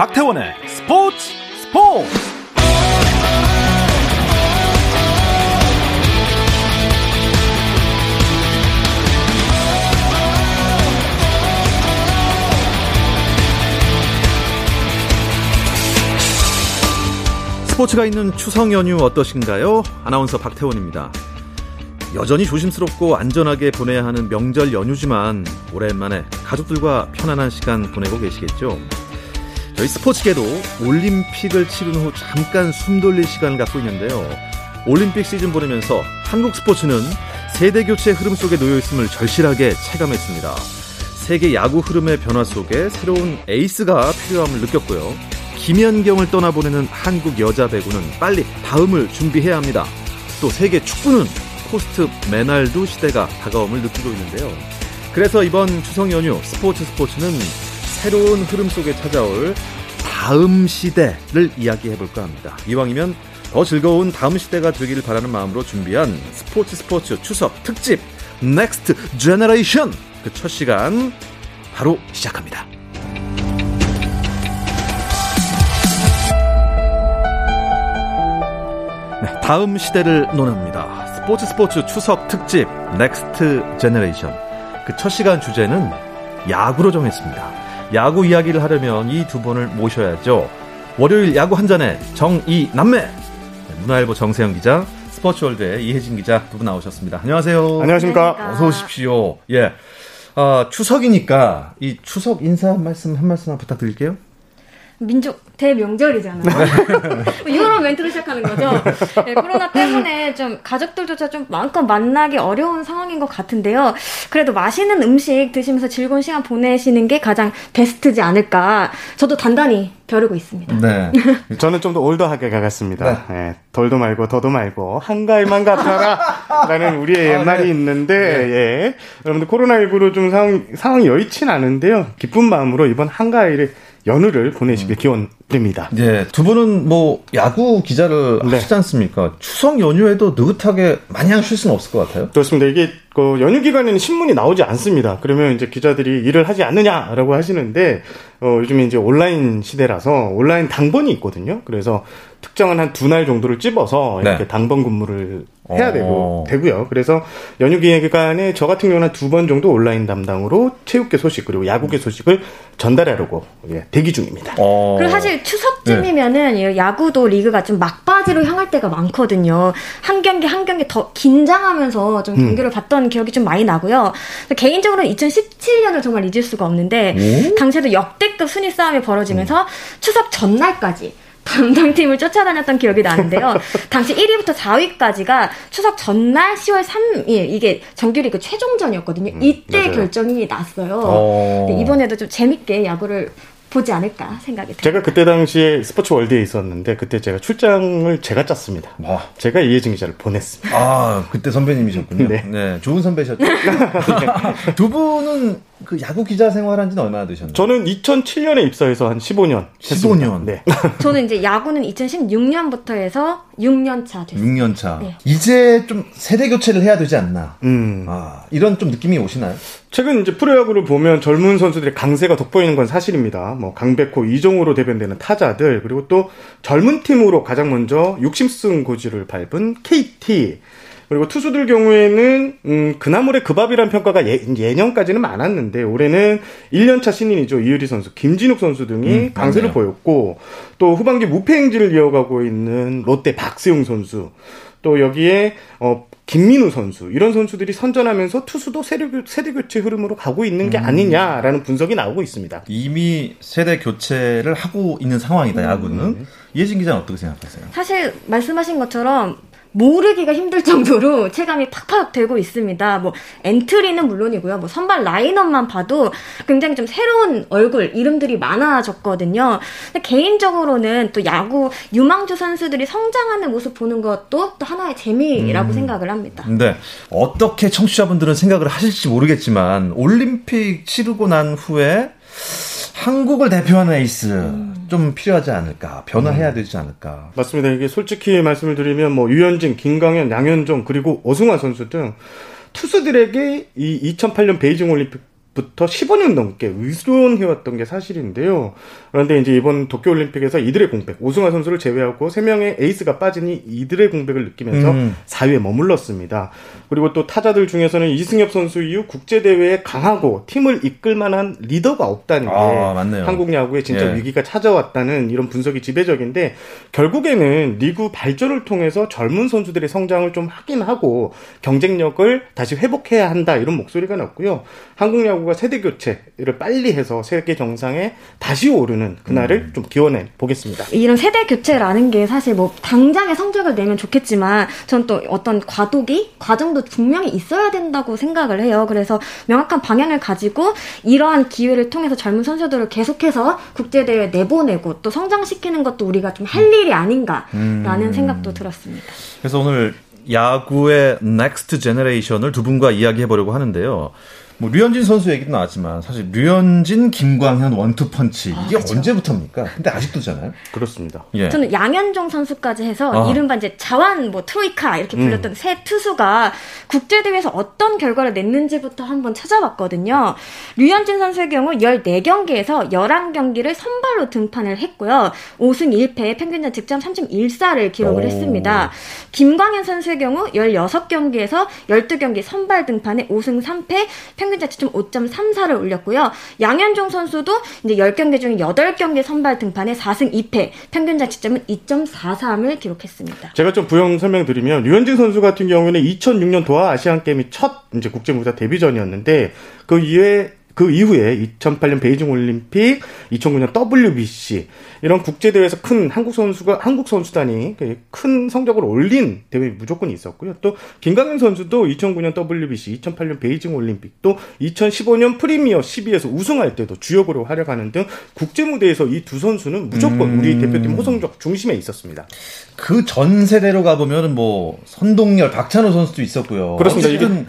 박태원의 스포츠 스포츠 스포츠가 있는 추석 연휴 어떠신가요? 아나운서 박태원입니다. 여전히 조심스럽고 안전하게 보내야 하는 명절 연휴지만 오랜만에 가족들과 편안한 시간 보내고 계시겠죠? 저희 스포츠계도 올림픽을 치른 후 잠깐 숨 돌릴 시간을 갖고 있는데요. 올림픽 시즌 보내면서 한국 스포츠는 세대 교체 흐름 속에 놓여 있음을 절실하게 체감했습니다. 세계 야구 흐름의 변화 속에 새로운 에이스가 필요함을 느꼈고요. 김연경을 떠나보내는 한국 여자 배구는 빨리 다음을 준비해야 합니다. 또 세계 축구는 포스트 메날두 시대가 다가옴을 느끼고 있는데요. 그래서 이번 추석 연휴 스포츠 스포츠는 새로운 흐름 속에 찾아올 다음 시대를 이야기해 볼까 합니다. 이왕이면 더 즐거운 다음 시대가 되기를 바라는 마음으로 준비한 스포츠 스포츠 추석 특집 Next Generation 그 첫 시간 바로 시작합니다. 네, 다음 시대를 논합니다. 스포츠 스포츠 추석 특집 Next Generation 그 첫 시간 주제는 야구로 정했습니다. 야구 이야기를 하려면 이 두 분을 모셔야죠. 월요일 야구 한 잔에 정이 남매 네, 문화일보 정세영 기자 스포츠월드의 이혜진 기자 두 분 나오셨습니다. 안녕하세요. 안녕하십니까. 어서 오십시오. 예. 아, 추석이니까 이 추석 인사 한 말씀 한 말씀만 부탁드릴게요. 민족 대명절이잖아요. 뭐 이런 멘트로 시작하는 거죠. 네, 코로나 때문에 좀 가족들조차 좀 마음껏 만나기 어려운 상황인 것 같은데요. 그래도 맛있는 음식 드시면서 즐거운 시간 보내시는 게 가장 베스트지 않을까. 저도 단단히 벼르고 있습니다. 네. 저는 좀 더 올드하게 가겠습니다. 네. 네. 덜도 말고 더도 말고 한가위만 같아라 라는 우리의 아, 옛말이 네. 있는데 네. 예. 여러분들 코로나19로 좀 상황, 상황이 여의치 않은데요. 기쁜 마음으로 이번 한가위를 연휴를 보내시길 음. 기원드립니다. 네, 두 분은 뭐 야구 기자를 네. 하시지 않습니까? 추석 연휴에도 느긋하게 마냥 쉴 수는 없을 것 같아요. 그렇습니다. 이게 그 연휴 기간에는 신문이 나오지 않습니다. 그러면 이제 기자들이 일을 하지 않느냐라고 하시는데 어, 요즘에 이제 온라인 시대라서 온라인 당번이 있거든요. 그래서 특정한 한 두 날 정도를 찝어서 이렇게 네. 당번 근무를 해야 되고 어. 되고요. 그래서 연휴 기간에 저 같은 경우는 두 번 정도 온라인 담당으로 체육계 소식 그리고 야구계 소식을 전달하려고 예, 대기 중입니다. 어. 그리고 사실 추석쯤이면은 네. 야구도 리그가 좀 막바지로 향할 때가 많거든요. 한 경기 한 경기 더 긴장하면서 좀 음. 경기를 음. 봤던 기억이 좀 많이 나고요. 개인적으로는 2017년을 정말 잊을 수가 없는데 오? 당시에도 역대급 순위 싸움이 벌어지면서 음. 추석 전날까지 담당팀을 쫓아다녔던 기억이 나는데요. 당시 1위부터 4위까지가 추석 전날 10월 3일 이게 정규리그 최종전이었거든요. 음, 이때 음, 결정이 났어요. 어... 이번에도 좀 재밌게 야구를 보지 않을까 생각이 듭니다. 제가 그때 당시에 스포츠 월드에 있었는데 그때 제가 출장을 제가 짰습니다. 와. 제가 이해진 기자를 보냈습니다. 아 그때 선배님이셨군요. 네, 네 좋은 선배셨죠. 두 분은 그 야구 기자 생활한 지는 얼마나 되셨나요? 저는 2007년에 입사해서 한 15년. 15년. 네. 저는 이제 야구는 2016년부터 해서 6년 차 됐습니다. 6년 차. 네. 이제 좀 세대 교체를 해야 되지 않나. 음. 아, 이런 좀 느낌이 오시나요? 최근 이제 프로야구를 보면 젊은 선수들의 강세가 돋보이는 건 사실입니다. 뭐 강백호, 이종호로 대변되는 타자들 그리고 또 젊은 팀으로 가장 먼저 60승 고지를 밟은 KT 그리고 투수들 경우에는 음, 그나물의 그 밥이란 평가가 예, 예년까지는 많았는데 올해는 1년차 신인이죠. 이유리 선수, 김진욱 선수 등이 음, 강세를 보였고 또 후반기 무패 행진을 이어가고 있는 롯데 박세웅 선수 또 여기에 어 김민우 선수 이런 선수들이 선전하면서 투수도 세대, 세대 교체 흐름으로 가고 있는 게 음. 아니냐라는 분석이 나오고 있습니다. 이미 세대 교체를 하고 있는 상황이다 야구는 음. 이해진 기자는 어떻게 생각하세요? 사실 말씀하신 것처럼 모르기가 힘들 정도로 체감이 팍팍 되고 있습니다. 뭐 엔트리는 물론이고요. 뭐 선발 라인업만 봐도 굉장히 좀 새로운 얼굴 이름들이 많아졌거든요. 근데 개인적으로는 또 야구 유망주 선수들이 성장하는 모습 보는 것도 또 하나의 재미라고 음. 생각을 합니다. 네. 어떻게 청취자분들은 생각을 하실지 모르겠지만 올림픽 치르고 난 후에 한국을 대표하는 에이스 음. 좀 필요하지 않을까 변화해야 음. 되지 않을까 맞습니다 이게 솔직히 말씀을 드리면 뭐 류현진, 김광현, 양현종 그리고 오승환 선수 등 투수들에게 이 2008년 베이징 올림픽 부터 15년 넘게 의존해왔던 게 사실인데요. 그런데 이제 이번 도쿄올림픽에서 이들의 공백, 오승환 선수를 제외하고 3명의 에이스가 빠지니 이들의 공백을 느끼면서 음. 4위에 머물렀습니다. 그리고 또 타자들 중에서는 이승엽 선수 이후 국제대회에 강하고 팀을 이끌 만한 리더가 없다는 게 아, 한국 야구에 진짜 예. 위기가 찾아왔다는 이런 분석이 지배적인데 결국에는 리그 발전을 통해서 젊은 선수들의 성장을 좀 확인하고 경쟁력을 다시 회복해야 한다 이런 목소리가 났고요. 한국 야구가 세대 교체를 빨리 해서 세계 정상에 다시 오르는 그날을 음. 좀 기원해 보겠습니다. 이런 세대 교체라는 게 사실 뭐 당장의 성적을 내면 좋겠지만 전 또 어떤 과도기 과정도 분명히 있어야 된다고 생각을 해요. 그래서 명확한 방향을 가지고 이러한 기회를 통해서 젊은 선수들을 계속해서 국제 대회에 내보내고 또 성장시키는 것도 우리가 좀 할 일이 아닌가라는 음. 생각도 들었습니다. 그래서 오늘 야구의 Next Generation을 두 분과 이야기해 보려고 하는데요. 뭐 류현진 선수 얘기도 나왔지만 사실 류현진, 김광현 원투펀치 아, 이게 그렇죠. 언제부터입니까? 근데 아직도잖아요. 그렇습니다. 예. 저는 양현종 선수까지 해서 아. 이른바 이제 좌완 뭐 트로이카 이렇게 음. 불렸던 음. 세 투수가 국제 대회에서 어떤 결과를 냈는지부터 한번 찾아봤거든요. 류현진 선수의 경우 14경기에서 11경기를 선발로 등판을 했고요. 5승 1패 평균 득점 3.14를 기록을 오. 했습니다. 김광현 선수의 경우 16경기에서 12경기 선발 등판에 5승 3패 평균 평균 자체점 5.34를 올렸고요. 양현종 선수도 이제 10경기 중에 8경기 선발 등판에 4승 2패, 평균 자체점은 2.43을 기록했습니다. 제가 좀 부연 설명드리면 류현진 선수 같은 경우에는 2006년 도하 아시안 게임이 첫 이제 국제 무대 데뷔전이었는데 그 이후에 그 이후에 2008년 베이징 올림픽, 2009년 WBC 이런 국제 대회에서 큰 한국 선수가 한국 선수단이 큰 성적을 올린 대회 무조건 있었고요. 또 김강현 선수도 2009년 WBC, 2008년 베이징 올림픽, 또 2015년 프리미어 12에서 우승할 때도 주역으로 활약하는 등 국제 무대에서 이 두 선수는 무조건 음... 우리 대표팀 호성적 중심에 있었습니다. 그 전 세대로 가보면 뭐 선동열, 박찬호 선수도 있었고요. 그렇습니다. 이게 음.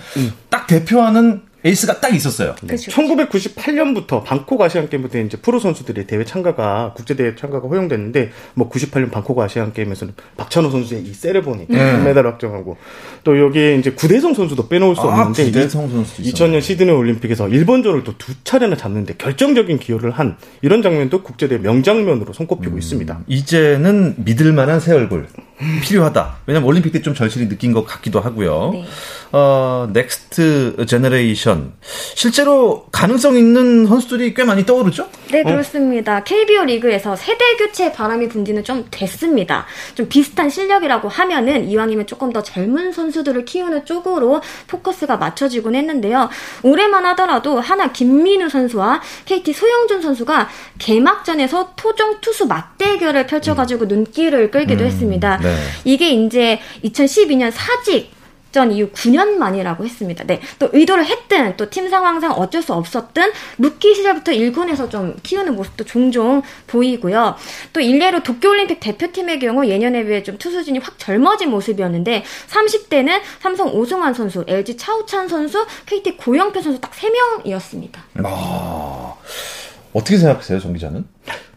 딱 대표하는 에이스가 딱 있었어요. 네. 1998년부터 방콕 아시안 게임부터 이제 프로 선수들의 대회 참가가 국제 대회 참가가 허용됐는데 뭐 98년 방콕 아시안 게임에서는 박찬호 선수의 이 세레보니 네. 메달 확정하고 또 여기에 이제 구대성 선수도 빼놓을 수 아, 없는데 구대성 선수 2000년 시드니 올림픽에서 일본전을 또 두 차례나 잡는데 결정적인 기여를 한 이런 장면도 국제 대회 명장면으로 손꼽히고 음, 있습니다. 이제는 믿을 만한 새 얼굴 필요하다. 왜냐면 올림픽 때 좀 절실히 느낀 것 같기도 하고요. 네. 어, next generation. 실제로 가능성 있는 선수들이 꽤 많이 떠오르죠? 네, 그렇습니다. 어. KBO 리그에서 세대 교체 바람이 분지는 좀 됐습니다. 좀 비슷한 실력이라고 하면은 이왕이면 조금 더 젊은 선수들을 키우는 쪽으로 포커스가 맞춰지곤 했는데요. 올해만 하더라도 한화 김민우 선수와 KT 소형준 선수가 개막전에서 토종 투수 맞대결을 펼쳐가지고 음. 눈길을 끌기도 음, 했습니다. 네. 이게 이제 2012년 사직 전 이후 9년 만이라고 했습니다. 네. 또 의도를 했든 또 팀 상황상 어쩔 수 없었든 루키 시절부터 1군에서 좀 키우는 모습도 종종 보이고요. 또 일례로 도쿄올림픽 대표팀의 경우 예년에 비해 좀 투수진이 확 젊어진 모습이었는데 30대는 삼성 오승환 선수, LG 차우찬 선수, KT 고영표 선수 딱 3명이었습니다. 아, 어떻게 생각하세요, 정 기자는?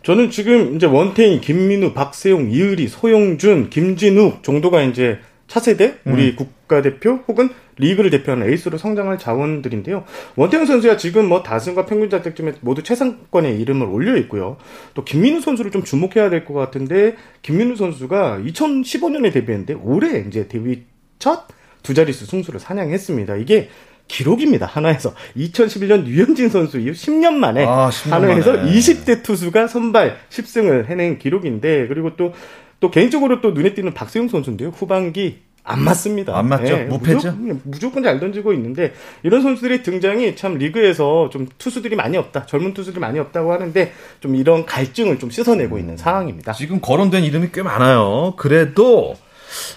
저는 지금 이제 원태인, 김민우, 박세용, 이의리, 소영준, 김진욱 정도가 이제 차세대 우리 음. 국가대표 혹은 리그를 대표하는 에이스로 성장할 자원들인데요. 원태영 선수가 지금 뭐 다승과 평균 자책점에 모두 최상권에 이름을 올려 있고요. 또 김민우 선수를 좀 주목해야 될 것 같은데 김민우 선수가 2015년에 데뷔했는데 올해 이제 데뷔 첫 두 자릿수 승수를 사냥했습니다. 이게 기록입니다. 하나에서 2011년 류현진 선수 이후 10년 만에 아, 10년 하나에서 만에. 20대 투수가 선발 10승을 해낸 기록인데 그리고 또또 개인적으로 또 눈에 띄는 박세용 선수인데요. 후반기 안 맞습니다. 안 맞죠. 네, 무패죠. 무조건, 무조건, 잘 던지고 있는데 이런 선수들의 등장이 참 리그에서 좀 투수들이 많이 없다. 젊은 투수들이 많이 없다고 하는데 좀 이런 갈증을 좀 씻어내고 있는 상황입니다. 지금 거론된 이름이 꽤 많아요. 그래도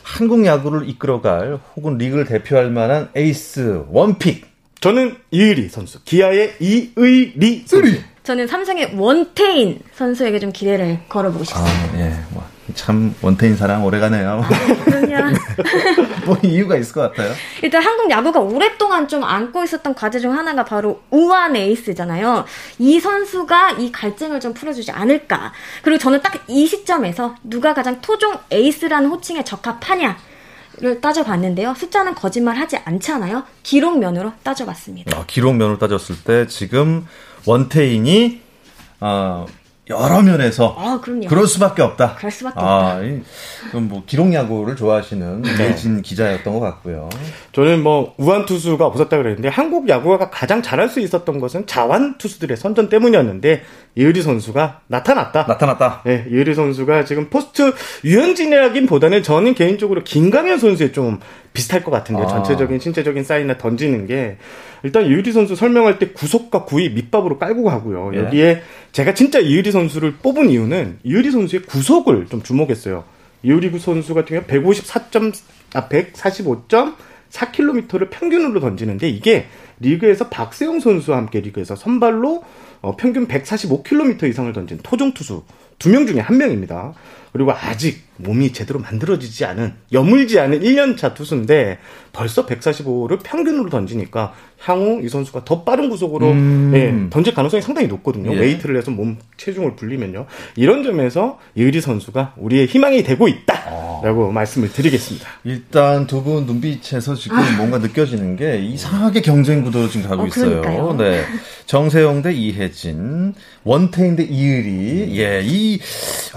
한국 야구를 이끌어갈 혹은 리그를 대표할 만한 에이스 원픽. 저는 이의리 선수. 기아의 이의리 선수. 저는 삼성의 원태인 선수에게 좀 기대를 걸어보고 싶습니다. 아, 예. 뭐. 참 원태인 사랑 오래가네요. 그러냐. 뭐 이유가 있을 것 같아요. 일단 한국 야구가 오랫동안 좀 안고 있었던 과제 중 하나가 바로 우한 에이스잖아요. 이 선수가 이 갈증을 좀 풀어주지 않을까. 그리고 저는 딱 이 시점에서 누가 가장 토종 에이스라는 호칭에 적합하냐. 를 따져봤는데요. 숫자는 거짓말하지 않잖아요. 기록면으로 따져봤습니다. 아, 기록면으로 따졌을 때 지금 원태인이 어, 여러 면에서 아, 그럼요. 그럴 수밖에 없다. 그럴 수밖에 아, 이, 그럼 뭐 기록 야구를 좋아하시는 네. 이진 기자였던 것 같고요. 저는 뭐 우한 투수가 없었다 그랬는데 한국 야구가 가장 잘할 수 있었던 것은 자완 투수들의 선전 때문이었는데 이의리 선수가 나타났다. 나타났다. 네, 이의리 선수가 지금 포스트 유현진이라기보다는 저는 개인적으로 김강현 선수에 좀 비슷할 것 같은데요. 아. 전체적인 신체적인 사인을 던지는 게 일단 이의리 선수 설명할 때 구속과 구위 밑밥으로 깔고 가고요. 예. 여기에 제가 진짜 이의리 선수 를 뽑은 이유는 이의리 선수의 구속을 좀 주목했어요. 이의리 선수 같은 경우 154점 아 145.4km를 평균으로 던지는데 이게 리그에서 박세웅 선수와 함께 리그에서 선발로 어, 평균 145km 이상을 던진 토종 투수 두 명 중에 한 명입니다. 그리고 아직 몸이 제대로 만들어지지 않은 여물지 않은 1년차 투수인데 벌써 145를 평균으로 던지니까 향후 이 선수가 더 빠른 구속으로 음. 예, 던질 가능성이 상당히 높거든요. 예. 웨이트를 해서 몸 체중을 불리면요. 이런 점에서 이의리 선수가 우리의 희망이 되고 있다라고 말씀을 드리겠습니다. 일단 두 분 눈빛에서 지금 뭔가 느껴지는 게 이상하게 경쟁 구도로 지금 가고 어, 있어요. 네. 정세영 대 이혜진, 원태인 대 이의리. 예, 이,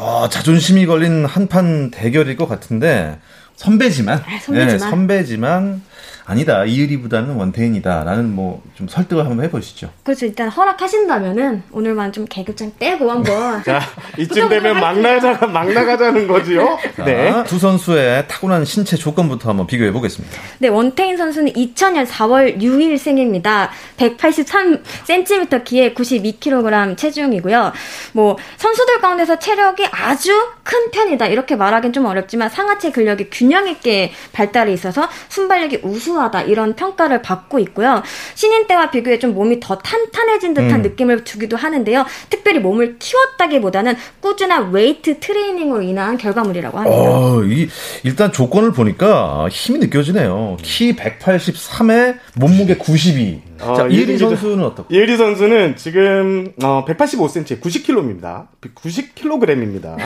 어, 자존심이 걸린 한판 대결일 것 같은데, 선배지만, 아, 선배지만. 예, 선배지만, 아니다. 이의리보다는 원태인이다라는 뭐 좀 설득을 한번 해보시죠. 그렇죠. 일단 허락하신다면은 오늘만 좀 계급장 빼고 한번 자, 이쯤 되면 막 나가자, 막 나가자는 거지요? 자, 네. 두 선수의 타고난 신체 조건부터 한번 비교해 보겠습니다. 네, 원태인 선수는 2000년 4월 6일 생입니다. 183cm 키에 92kg 체중이고요. 뭐 선수들 가운데서 체격이 아주 큰 편이다 이렇게 말하기는 좀 어렵지만 상하체 근력이 균형 있게 발달해 있어서 순발력이 우수 하다 이런 평가를 받고 있고요. 신인 때와 비교해 좀 몸이 더 탄탄해진 듯한 음. 느낌을 주기도 하는데요. 특별히 몸을 키웠다기보다는 꾸준한 웨이트 트레이닝으로 인한 결과물이라고 합니다. 어, 이, 일단 조건을 보니까 힘이 느껴지네요. 키 183에 몸무게 92. 아, 자, 이리 이의리 선수는 어떻고? 이의리 선수는 지금 어, 185cm, 90kg입니다. 90kg입니다.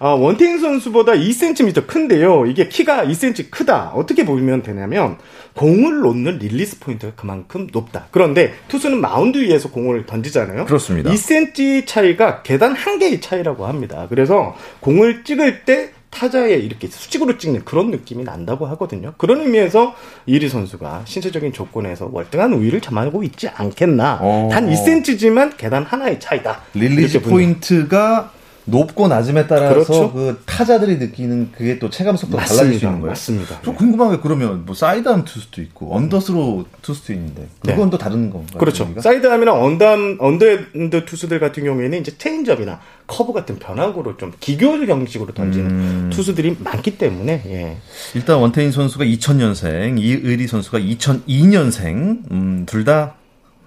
어, 원태인 선수보다 2cm 큰데요. 이게 키가 2cm 크다. 어떻게 보면 되냐면 공을 놓는 release point가 그만큼 높다. 그런데 투수는 마운드 위에서 공을 던지잖아요. 그렇습니다. 2cm 차이가 계단 한 개의 차이라고 합니다. 그래서 공을 찍을 때 타자에 이렇게 수직으로 찍는 그런 느낌이 난다고 하거든요. 그런 의미에서 이의리 선수가 신체적인 조건에서 월등한 우위를 점하고 있지 않겠나. 어. 단 2cm지만 계단 하나의 차이다. release point가 높고 낮음에 따라서 그렇죠. 그 타자들이 느끼는 그게 또 체감 속도가 달라질 수. 있는 거예요. 맞습니다. 좀 궁금한 게 그러면 뭐 sidearm 투수도 있고 언더스로 투수도 있는데 그건 네. 또 다른 건가요? 그렇죠. 분위기가? sidearm이나 언담, 언더핸드 투수들 같은 경우에는 이제 체인지업이나 커브 같은 변화구로 좀 기교 형식으로 던지는 음. 투수들이 많기 때문에, 예. 일단 원태인 선수가 2000년생, 이의리 선수가 2002년생, 음, 둘다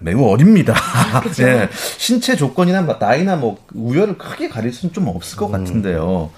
매우 어립니다. 예. 신체 조건이나 뭐 나이나 뭐 우열을 크게 가릴 수는 좀 없을 것 같은데요.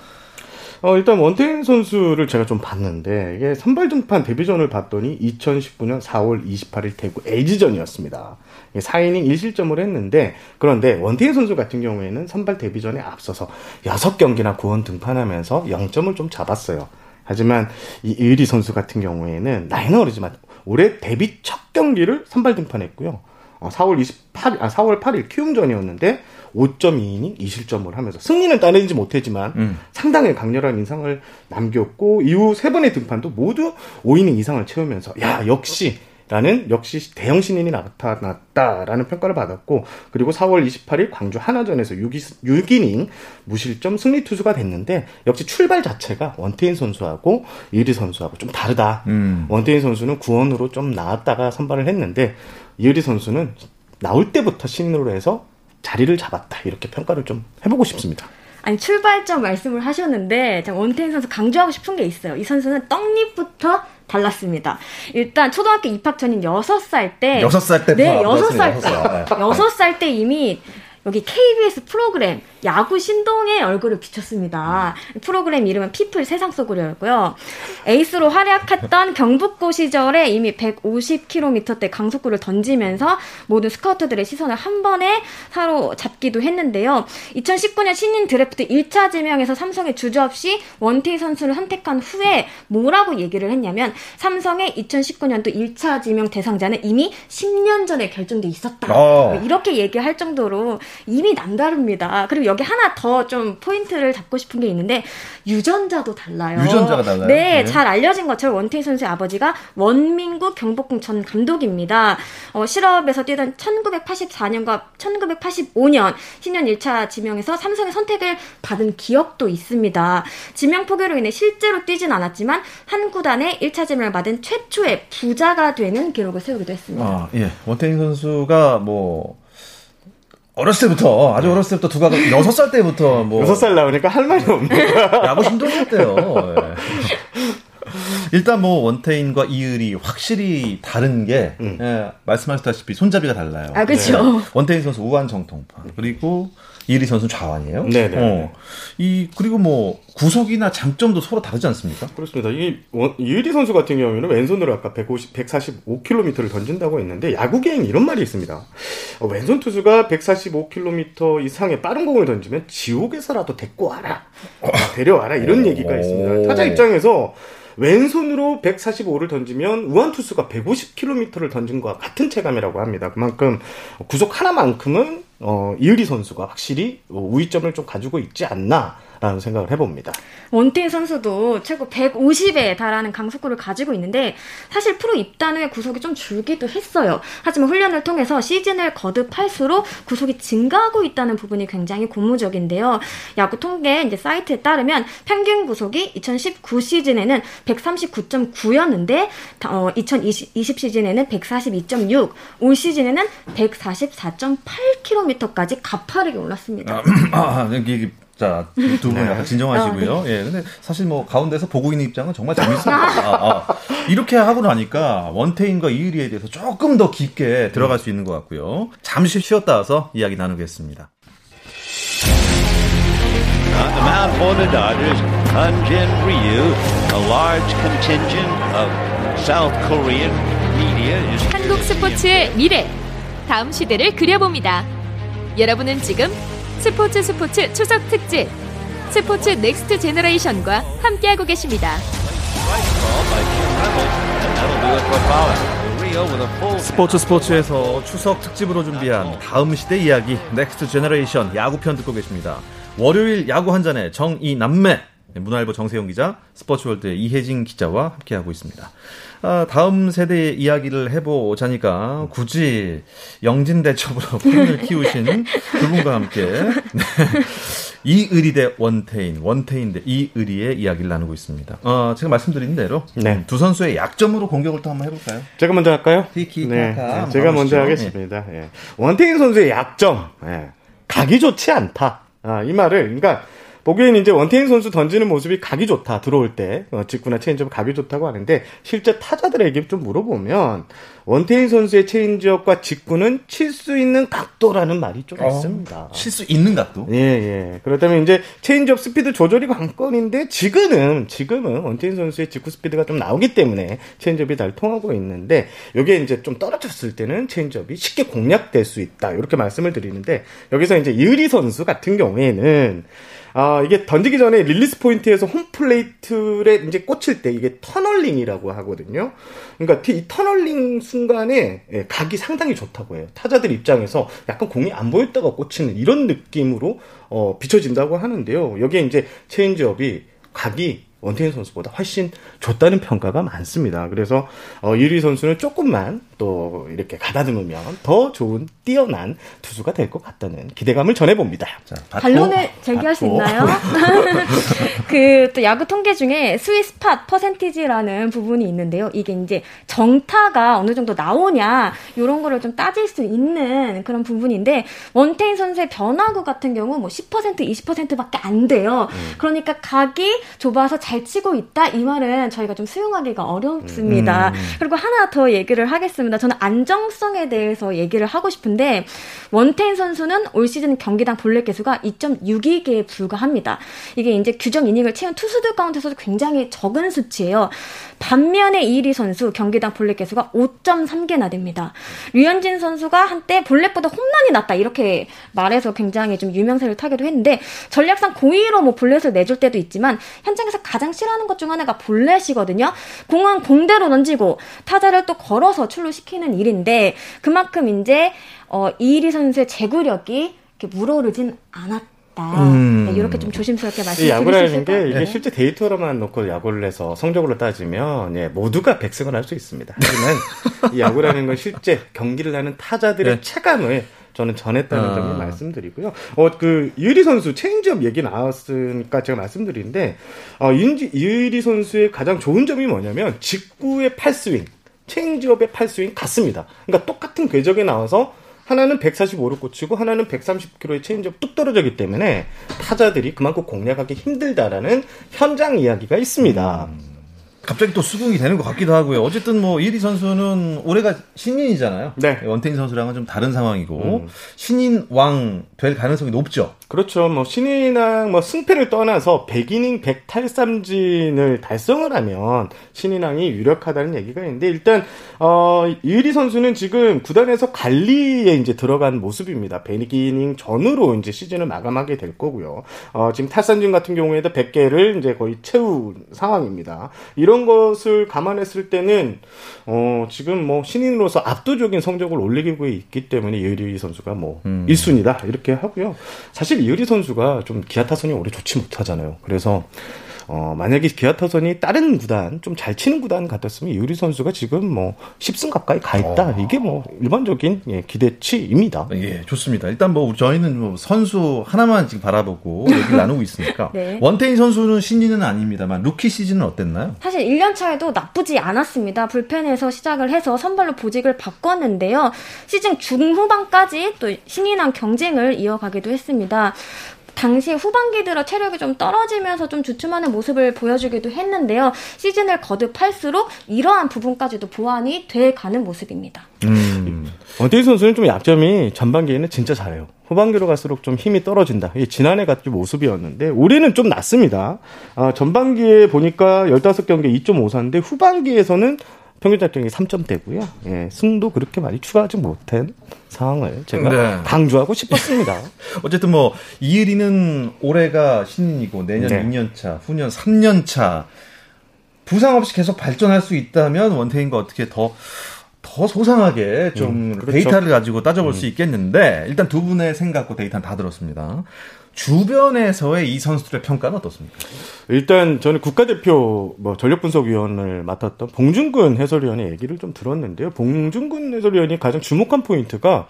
어, 일단 원태인 선수를 제가 좀 봤는데, 이게 선발 등판 데뷔전을 봤더니 2019년 4월 28일 대구 LG전이었습니다. 4이닝 1실점을 했는데, 그런데 원태인 선수 같은 경우에는 선발 데뷔전에 앞서서 6경기나 구원 등판하면서 0점을 좀 잡았어요. 하지만 이 의리 선수 같은 경우에는 나이는 어리지만 올해 데뷔 첫 경기를 선발 등판했고요. 어, 4월 28일, 아, 4월 8일 키움전이었는데 5.2이닝 2실점을 하면서 승리는 따내지 못했지만 음. 상당히 강렬한 인상을 남겼고 이후 세 번의 등판도 모두 5이닝 이상을 채우면서 야 역시 라는 역시 대형 신인이 나타났다라는 평가를 받았고 그리고 4월 28일 광주 하나전에서 6이, 닝 무실점 승리 투수가 됐는데 역시 출발 자체가 원태인 선수하고 이리 선수하고 좀 다르다. 음. 원태인 선수는 구원으로 좀 나왔다가 선발을 했는데 이리 선수는 나올 때부터 신인으로 해서 자리를 잡았다 이렇게 평가를 좀 해보고 싶습니다. 아니 출발점 말씀을 하셨는데 제가 원태인 선수 강조하고 싶은 게 있어요. 이 선수는 떡잎부터 달랐습니다. 일단 초등학교 입학 전인 6살 때 여섯 살 때부터 네, 알았어요, 6살 여섯 살. 때. 6살 때 이미 여기 KBS 프로그램 야구 신동의 얼굴을 비췄습니다. 프로그램 이름은 피플 세상 속으로였고요. 에이스로 활약했던 경북고 시절에 이미 150km대 강속구를 던지면서 모든 스카우트들의 시선을 한 번에 사로잡기도 했는데요. 2019년 신인 드래프트 1차 지명에서 삼성이 주저 없이 원태인 선수를 선택한 후에 뭐라고 얘기를 했냐면 삼성의 2019년도 1차 지명 대상자는 이미 10년 전에 결정돼 있었다. 어. 이렇게 얘기할 정도로 이미 남다릅니다. 그리고 여기 하나 더 좀 포인트를 잡고 싶은 게 있는데 유전자도 달라요. 유전자가 달라요. 네, 네. 잘 알려진 것처럼 원태희 선수의 아버지가 원민구 경복궁 전 감독입니다. 어, 실업에서 뛰던 1984년과 1985년 신년 1차 지명에서 삼성의 선택을 받은 기억도 있습니다. 지명 포기로 인해 실제로 뛰진 않았지만 한 구단에 1차 지명을 받은 최초의 부자가 되는 기록을 세우기도 했습니다. 아, 예. 원태희 선수가 뭐 어렸을 때부터 아주 어렸을 때부터 두각을 여섯 살 때부터 뭐 여섯 살 나오니까 할 말이 없네. 야구 신동이었대요. 예. 일단 뭐 원태인과 이을이 확실히 다른 게 음. 예, 말씀하셨다시피 손잡이가 달라요. 아 그렇죠. 네. 원태인 선수 우한 정통파 그리고 이리 선수 좌완이에요. 네네. 네. 어. 이 그리고 뭐 구속이나 장점도 서로 다르지 않습니까? 그렇습니다. 이 이리 선수 같은 경우에는 왼손으로 아까 150, 145km를 던진다고 했는데 야구계엔 이런 말이 있습니다. 어, 왼손 투수가 145km 이상의 빠른 공을 던지면 지옥에서라도 데리고 와라, 데려와라 이런 얘기가 있습니다. 타자 입장에서 왼손으로 145를 던지면 우한 투수가 150km를 던진 것과 같은 체감이라고 합니다. 그만큼 구속 하나만큼은 어, 이의리 선수가 확실히 우위점을 좀 가지고 있지 않나 라는 생각을 해봅니다. 원태인 선수도 최고 150에 달하는 강속구를 가지고 있는데 사실 프로 입단 후에 구속이 좀 줄기도 했어요. 하지만 훈련을 통해서 시즌을 거듭할수록 구속이 증가하고 있다는 부분이 굉장히 고무적인데요. 야구 통계 이제 사이트에 따르면 평균 구속이 2019 시즌에는 139.9였는데 어, 2020 시즌에는 142.6, 올 시즌에는 144.8km까지 가파르게 올랐습니다. 아, 아, 자, 두 분 약간 네. 진정하시고요. 아, 네. 예, 근데 사실 뭐 가운데서 보고 있는 입장은 정말 재밌습니다. 아, 아. 이렇게 하고 나니까 원태인과 이의리에 대해서 조금 더 깊게 들어갈 수 있는 것 같고요. 잠시 쉬었다 와서 이야기 나누겠습니다. On the Mount for the Dodgers, Hanjin Ryu, a large contingent of South Korean media is... 한국 스포츠의 미래, 다음 시대를 그려봅니다. 여러분은 지금 스포츠 스포츠 추석 특집 스포츠 next generation과 함께하고 계십니다. 스포츠 스포츠에서 추석 특집으로 준비한 다음 시대 이야기 next generation 야구편 듣고 계십니다. 월요일 야구 한 잔에 정이남매 문화일보 정세영 기자, 스포츠월드의 이혜진 기자와 함께하고 있습니다. 아, 다음 세대의 이야기를 해보자니까 굳이 영진대첩으로 팬을 키우신 두 분과 함께 네. 이의리 대 원태인, 원태인 대 이의리의 이야기를 나누고 있습니다. 어, 제가 말씀드린 대로 네. 두 선수의 약점으로 공격을 또 한번 해볼까요? 제가 먼저 할까요? 티키 네, 네, 제가 먼저 하겠습니다. 네. 예. 원태인 선수의 약점, 예. 각이 좋지 않다. 아, 이 말을 그러니까 보기에는 이제 원태인 선수 던지는 모습이 각이 좋다 들어올 때 어, 직구나 체인지업 각이 좋다고 하는데 실제 타자들에게 좀 물어보면 원태인 선수의 체인지업과 직구는 칠 수 있는 각도라는 말이 좀 어, 있습니다. 칠 수 있는 각도? 예, 예. 그렇다면 이제 체인지업 스피드 조절이 관건인데 지금은 지금은 원태인 선수의 직구 스피드가 좀 나오기 때문에 체인지업이 잘 통하고 있는데 여기에 이제 좀 떨어졌을 때는 체인지업이 쉽게 공략될 수 있다. 이렇게 말씀을 드리는데 여기서 이제 이의리 선수 같은 경우에는 아, 이게 던지기 전에 release point에서 홈플레이트에 이제 꽂힐 때 이게 tunneling이라고 하거든요. 그러니까 이 터널링 순간에 예, 각이 상당히 좋다고 해요. 타자들 입장에서 약간 공이 안 보였다가 꽂히는 이런 느낌으로 어, 비춰진다고 하는데요. 여기에 이제 체인지업이 각이 원태인 선수보다 훨씬 좋다는 평가가 많습니다. 그래서 어, 유리 선수는 조금만 또 이렇게 가다듬으면 더 좋은 뛰어난 투수가 될 것 같다는 기대감을 전해봅니다. 자, 반론을 제기할 수 있나요? 그 또 야구 통계 중에 스위스팟 퍼센티지라는 부분이 있는데요. 이게 이제 정타가 어느 정도 나오냐 이런 거를 좀 따질 수 있는 그런 부분인데 원태인 선수의 변화구 같은 경우 뭐 10% 20%밖에 안 돼요. 음. 그러니까 각이 좁아서 잘 치고 있다 이 말은 저희가 좀 수용하기가 어렵습니다. 음. 그리고 하나 더 얘기를 하겠습니다. 있습니다. 저는 안정성에 대해서 얘기를 하고 싶은데 원태인 선수는 올 시즌 경기당 볼넷 개수가 2.62개에 불과합니다. 이게 이제 규정 이닝을 채운 투수들 가운데서도 굉장히 적은 수치예요. 반면에 이일이 선수 경기당 볼넷 개수가 5.3개나 됩니다. 류현진 선수가 한때 볼넷보다 홈런이 낫다 이렇게 말해서 굉장히 좀 유명세를 타기도 했는데 전략상 고의로 뭐 볼넷을 내줄 때도 있지만 현장에서 가장 싫어하는 것 중 하나가 볼넷이거든요. 공은 공대로 던지고 타자를 또 걸어서 출루 시키는 일인데 그만큼 이제 어, 이일이 선수의 제구력이 이렇게 물오르진 않았다. 음. 네, 이렇게 좀 조심스럽게 말씀드릴 야구라는 게 이게 네. 실제 데이터로만 놓고 야구를 해서 성적으로 따지면 예, 모두가 백승을 할 수 있습니다. 하지만 이 야구라는 건 실제 경기를 하는 타자들의 네. 체감을 저는 전했다는 아. 점을 말씀드리고요. 어, 그, 이의리 선수 체인지업 얘기 나왔으니까 제가 말씀드리는데, 어, 이의리 선수의 가장 좋은 점이 뭐냐면, 직구의 팔스윙, 체인지업의 팔스윙 같습니다. 그러니까 똑같은 궤적에 나와서 하나는 145를 꽂히고 하나는 130km의 체인지업 뚝 떨어지기 때문에 타자들이 그만큼 공략하기 힘들다라는 현장 이야기가 있습니다. 음. 갑자기 또 수긍이 되는 것 같기도 하고요. 어쨌든 뭐 이의리 선수는 올해가 신인이잖아요. 네. 원태인 선수랑은 좀 다른 상황이고 음. 신인 왕 될 가능성이 높죠. 그렇죠. 뭐 신인왕 뭐 승패를 떠나서 100이닝 100탈삼진을 달성을 하면 신인왕이 유력하다는 얘기가 있는데 일단 어 이리 선수는 지금 구단에서 관리에 이제 들어간 모습입니다. 100이닝 전으로 이제 시즌을 마감하게 될 거고요. 어 지금 탈삼진 같은 경우에도 100개를 이제 거의 채운 상황입니다. 이런 것을 감안했을 때는 어, 지금 뭐 신인으로서 압도적인 성적을 올리고 있기 때문에 이의리 선수가 뭐 음. 1순위다 이렇게 하고요. 사실 이의리 선수가 좀 기아 타선이 오래 좋지 못하잖아요. 그래서 어, 만약에 기아 타선이 다른 구단, 좀 잘 치는 구단 같았으면 이의리 선수가 지금 뭐 10승 가까이 가 있다. 어. 이게 뭐 일반적인 예, 기대치입니다. 예, 좋습니다. 일단 뭐 저희는 뭐 선수 하나만 지금 바라보고 얘기를 나누고 있으니까. 네. 원태인 선수는 신인은 아닙니다만 루키 시즌은 어땠나요? 사실 1년 차에도 나쁘지 않았습니다. 불펜에서 시작을 해서 선발로 보직을 바꿨는데요. 시즌 중후반까지 또 신인왕 경쟁을 이어가기도 했습니다. 당시 후반기 들어 체력이 좀 떨어지면서 좀 주춤하는 모습을 보여주기도 했는데요. 시즌을 거듭할수록 이러한 부분까지도 보완이 돼 가는 모습입니다. 음. 원태희 선수는 좀 약점이 전반기에는 진짜 잘해요. 후반기로 갈수록 좀 힘이 떨어진다. 지난해 같은 모습이었는데 올해는 좀 낫습니다. 아, 전반기에 보니까 15경기 2.54인데 후반기에서는 평균 자점이 3점대고요. 예, 승도 그렇게 많이 추가하지 못한 상황을 제가 네. 강조하고 싶었습니다. 어쨌든 뭐 이의리는 올해가 신인이고 내년 네. 2년 차, 후년 3년 차 부상 없이 계속 발전할 수 있다면 원태인과 어떻게 더더 소상하게 좀 음, 그렇죠. 데이터를 가지고 따져볼 음. 수 있겠는데 일단 두 분의 생각과 데이터는 다 들었습니다. 주변에서의 이 선수들의 평가는 어떻습니까? 일단 저는 국가대표 뭐 전력분석위원을 맡았던 봉중근 해설위원의 얘기를 좀 들었는데요. 봉중근 해설위원이 가장 주목한 포인트가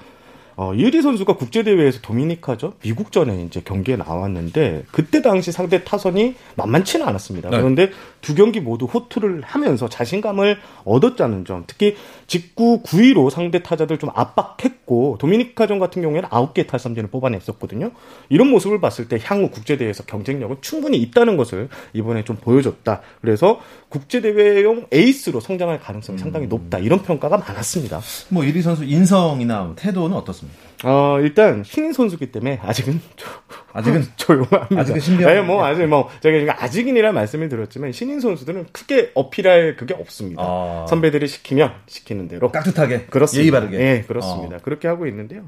어, 이리 선수가 국제대회에서 도미니카죠. 미국전에 이제 경기에 나왔는데, 그때 당시 상대 타선이 만만치는 않았습니다. 네. 그런데 두 경기 모두 호투를 하면서 자신감을 얻었다는 점, 특히 직구 9위로 상대 타자들 좀 압박했고, 도미니카전 같은 경우에는 9개 탈삼진을 뽑아냈었거든요. 이런 모습을 봤을 때 향후 국제대회에서 경쟁력은 충분히 있다는 것을 이번에 좀 보여줬다. 그래서 국제대회용 에이스로 성장할 가능성이 상당히 음. 높다. 이런 평가가 많았습니다. 뭐 이리 선수 인성이나 태도는 어떻습니까? 어, 일단 신인 선수기 때문에 아직은 조, 아직은 조용합니다. 아직은 신비한. 네, 뭐 아직 뭐 제가 아직은이라 말씀을 드렸지만 신인 선수들은 크게 어필할 그게 없습니다. 아. 선배들이 시키면 시키는 대로 깍듯하게 그렇습니다. 예의 바르게. 네, 그렇습니다. 어. 그렇게 하고 있는데요.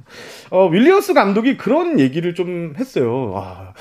어, 윌리엄스 감독이 그런 얘기를 좀 했어요. 아,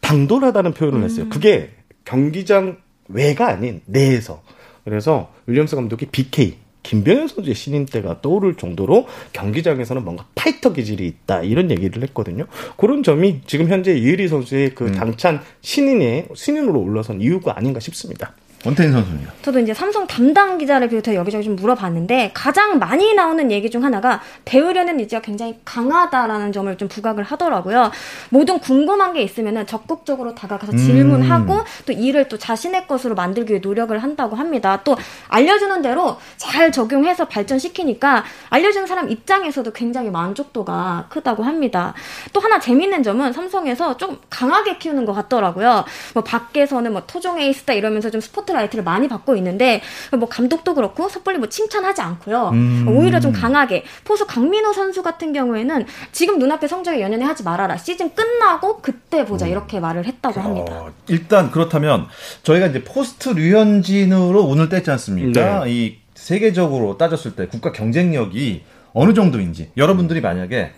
당돌하다는 표현을 음. 했어요. 그게 경기장 외가 아닌 내에서. 그래서 윌리엄스 감독이 BK 김병현 선수의 신인 때가 떠오를 정도로 경기장에서는 뭔가 파이터 기질이 있다 이런 얘기를 했거든요. 그런 점이 지금 현재 이의리 선수의 그 음. 당찬 신인의 신인으로 올라선 이유가 아닌가 싶습니다. 원태인 선수는요? 저도 이제 삼성 담당 기자를 비롯해 여기저기 좀 물어봤는데 가장 많이 나오는 얘기 중 하나가 배우려는 의지가 굉장히 강하다라는 점을 좀 부각을 하더라고요. 모든 궁금한 게 있으면은 적극적으로 다가가서 음. 질문하고 또 일을 또 자신의 것으로 만들기 위해 노력을 한다고 합니다. 또 알려주는 대로 잘 적용해서 발전시키니까 알려주는 사람 입장에서도 굉장히 만족도가 크다고 합니다. 또 하나 재밌는 점은 삼성에서 좀 강하게 키우는 것 같더라고요. 뭐 밖에서는 뭐 토종 에이스다 이러면서 좀 스포츠 스포트라이트를 많이 받고 있는데 뭐 감독도 그렇고 섣불리 뭐 칭찬하지 않고요. 음. 오히려 좀 강하게 포수 강민호 선수 같은 경우에는 지금 눈앞에 성적에 연연해 하지 말아라. 시즌 끝나고 그때 보자 음. 이렇게 말을 했다고 합니다. 어, 일단 그렇다면 저희가 이제 포스트 류현진으로 운을 뗐지 않습니까? 네. 이 세계적으로 따졌을 때 국가 경쟁력이 어느 정도인지 여러분들이 만약에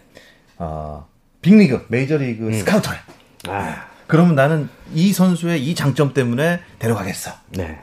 어, 빅리그, 메이저리그 음. 스카우터야. 아. 그러면 나는 이 선수의 이 장점 때문에 데려가겠어. 네.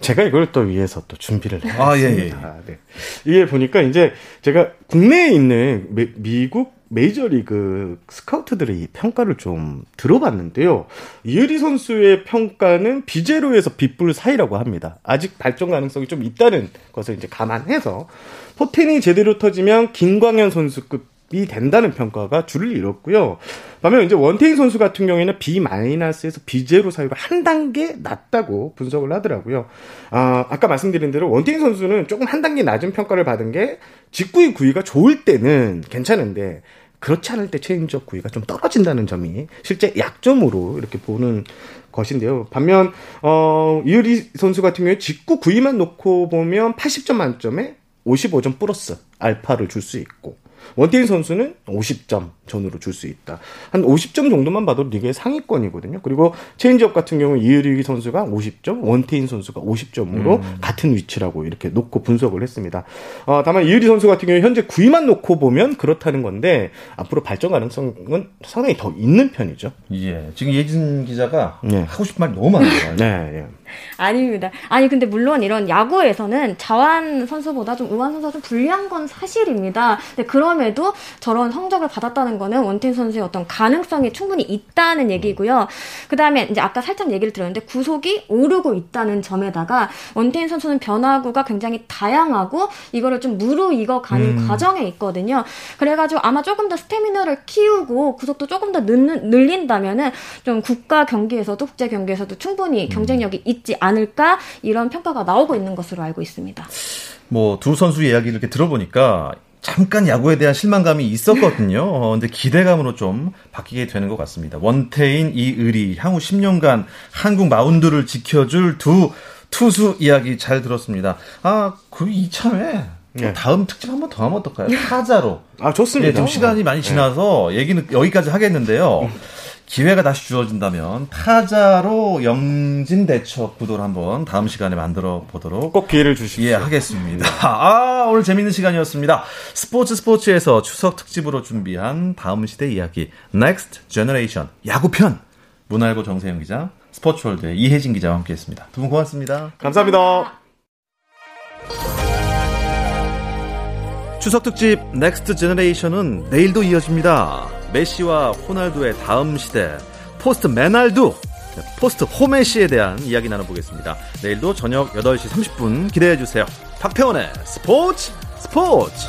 제가 이걸 또 위해서 또 준비를 했습니다. 아, 예, 예. 네. 이게 보니까 이제 제가 국내에 있는 미, 국 메이저리그 스카우트들의 평가를 좀 들어봤는데요. 이의리 선수의 평가는 비제로에서 빗불 사이라고 합니다. 아직 발전 가능성이 좀 있다는 것을 이제 감안해서 포텐이 제대로 터지면 김광현 선수급 이 된다는 평가가 줄을 이뤘고요. 반면 이제 원태인 선수 같은 경우에는 B-에서 B0 사유가 한 단계 낮다고 분석을 하더라고요. 아, 아까 말씀드린 대로 원태인 선수는 조금 한 단계 낮은 평가를 받은 게 직구의 구위가 좋을 때는 괜찮은데 그렇지 않을 때 체인지업 구위가 좀 떨어진다는 점이 실제 약점으로 이렇게 보는 것인데요. 반면 어 이의리 선수 같은 경우에 직구 구위만 놓고 보면 80점 만점에 55점 플러스 알파를 줄 수 있고 원태인 선수는 50점 전으로 줄 수 있다. 한 50점 정도만 봐도 리그의 상위권이거든요. 그리고 체인지업 같은 경우 이의리 선수가 50점, 원태인 선수가 50점으로 음. 같은 위치라고 이렇게 놓고 분석을 했습니다. 어, 다만 이의리 선수 같은 경우 현재 9위만 놓고 보면 그렇다는 건데 앞으로 발전 가능성은 상당히 더 있는 편이죠. 예. 지금 예진 기자가 네. 하고 싶은 말이 너무 많아요. 네. 예. 아닙니다. 아니 근데 물론 이런 야구에서는 자완 선수보다 좀 우완 선수가 좀 불리한 건 사실입니다. 근데 그럼에도 저런 성적을 받았다는 거는 원태인 선수의 어떤 가능성이 충분히 있다는 얘기고요. 그 다음에 이제 아까 살짝 얘기를 들었는데 구속이 오르고 있다는 점에다가 원태인 선수는 변화구가 굉장히 다양하고 이거를 좀 무르익어 가는 음. 과정에 있거든요. 그래가지고 아마 조금 더 스태미너를 키우고 구속도 조금 더 는, 늘린다면은 좀 국가 경기에서도 국제 경기에서도 충분히 경쟁력이 있 있지 않을까 이런 평가가 나오고 있는 것으로 알고 있습니다. 뭐 두 선수 이야기를 이렇게 들어보니까 잠깐 야구에 대한 실망감이 있었거든요. 어, 근데 기대감으로 좀 바뀌게 되는 것 같습니다. 원태인, 이의리, 향후 10년간 한국 마운드를 지켜줄 두 투수 이야기 잘 들었습니다. 아, 그리고 이참에 네. 다음 특집 한번 더 하면 어떨까요? 타자로. 아, 좋습니다. 네, 좀 시간이 많이 지나서 네. 얘기는 여기까지 하겠는데요. 기회가 다시 주어진다면 타자로 영진 대처 구도를 한번 다음 시간에 만들어 보도록 꼭 기회를 주십시오. 예, 하겠습니다. 아, 오늘 재밌는 시간이었습니다. 스포츠 스포츠에서 추석 특집으로 준비한 다음 시대 이야기 Next Generation 야구편 문알고 정세영 기자, 스포츠월드의 이혜진 기자와 함께했습니다. 두 분 고맙습니다. 감사합니다. 추석 특집 Next Generation은 내일도 이어집니다. 메시와 호날두의 다음 시대 포스트 메날두 포스트 호메시에 대한 이야기 나눠보겠습니다. 내일도 저녁 8시 30분 기대해 주세요. 박태원의 스포츠 스포츠